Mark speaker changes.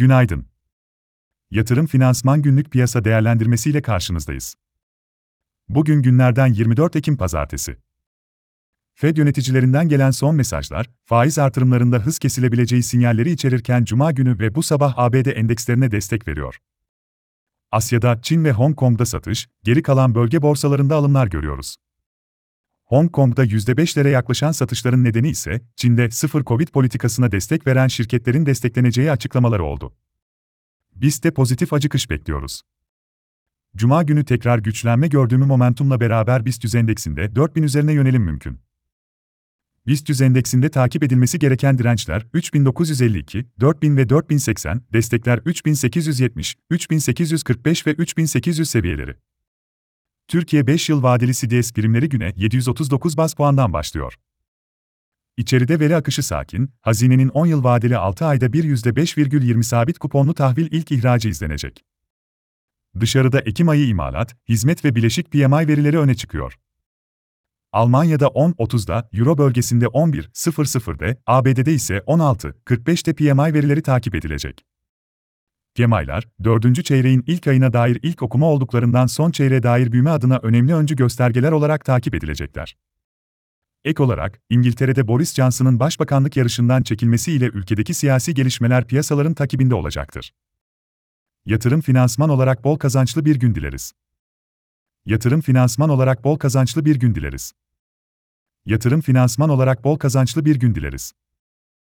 Speaker 1: Günaydın. Yatırım Finansman Günlük Piyasa Değerlendirmesi ile karşınızdayız. Bugün günlerden 24 Ekim Pazartesi. Fed yöneticilerinden gelen son mesajlar, faiz artırımlarında hız kesilebileceği sinyalleri içerirken Cuma günü ve bu sabah ABD endekslerine destek veriyor. Asya'da Çin ve Hong Kong'da satış, geri kalan bölge borsalarında alımlar görüyoruz. Hong Kong'da %5'lere yaklaşan satışların nedeni ise Çin'de sıfır Covid politikasına destek veren şirketlerin destekleneceği açıklamaları oldu. Biz de pozitif acıkış bekliyoruz. Cuma günü tekrar güçlenme gördüğümü momentumla beraber BIST endeksinde 4000 üzerine yönelim mümkün. BIST endeksinde takip edilmesi gereken dirençler 3952, 4000 ve 4080, destekler 3870, 3845 ve 3800 seviyeleri. Türkiye 5 yıl vadeli CDS primleri güne 739 baz puandan başlıyor. İçeride veri akışı sakin, hazinenin 10 yıl vadeli 6 ayda bir %5,20 sabit kuponlu tahvil ilk ihracı izlenecek. Dışarıda Ekim ayı imalat, hizmet ve bileşik PMI verileri öne çıkıyor. Almanya'da 10.30'da, Euro bölgesinde 11.00'de, ABD'de ise 16.45'te PMI verileri takip edilecek. PMI'lar, dördüncü çeyreğin ilk ayına dair ilk okuma olduklarından son çeyreğe dair büyüme adına önemli öncü göstergeler olarak takip edilecekler. Ek olarak, İngiltere'de Boris Johnson'ın başbakanlık yarışından çekilmesiyle ülkedeki siyasi gelişmeler piyasaların takibinde olacaktır. Yatırım finansman olarak bol kazançlı bir gün dileriz. Yatırım finansman olarak bol kazançlı bir gün dileriz. Yatırım finansman olarak bol kazançlı bir gün dileriz.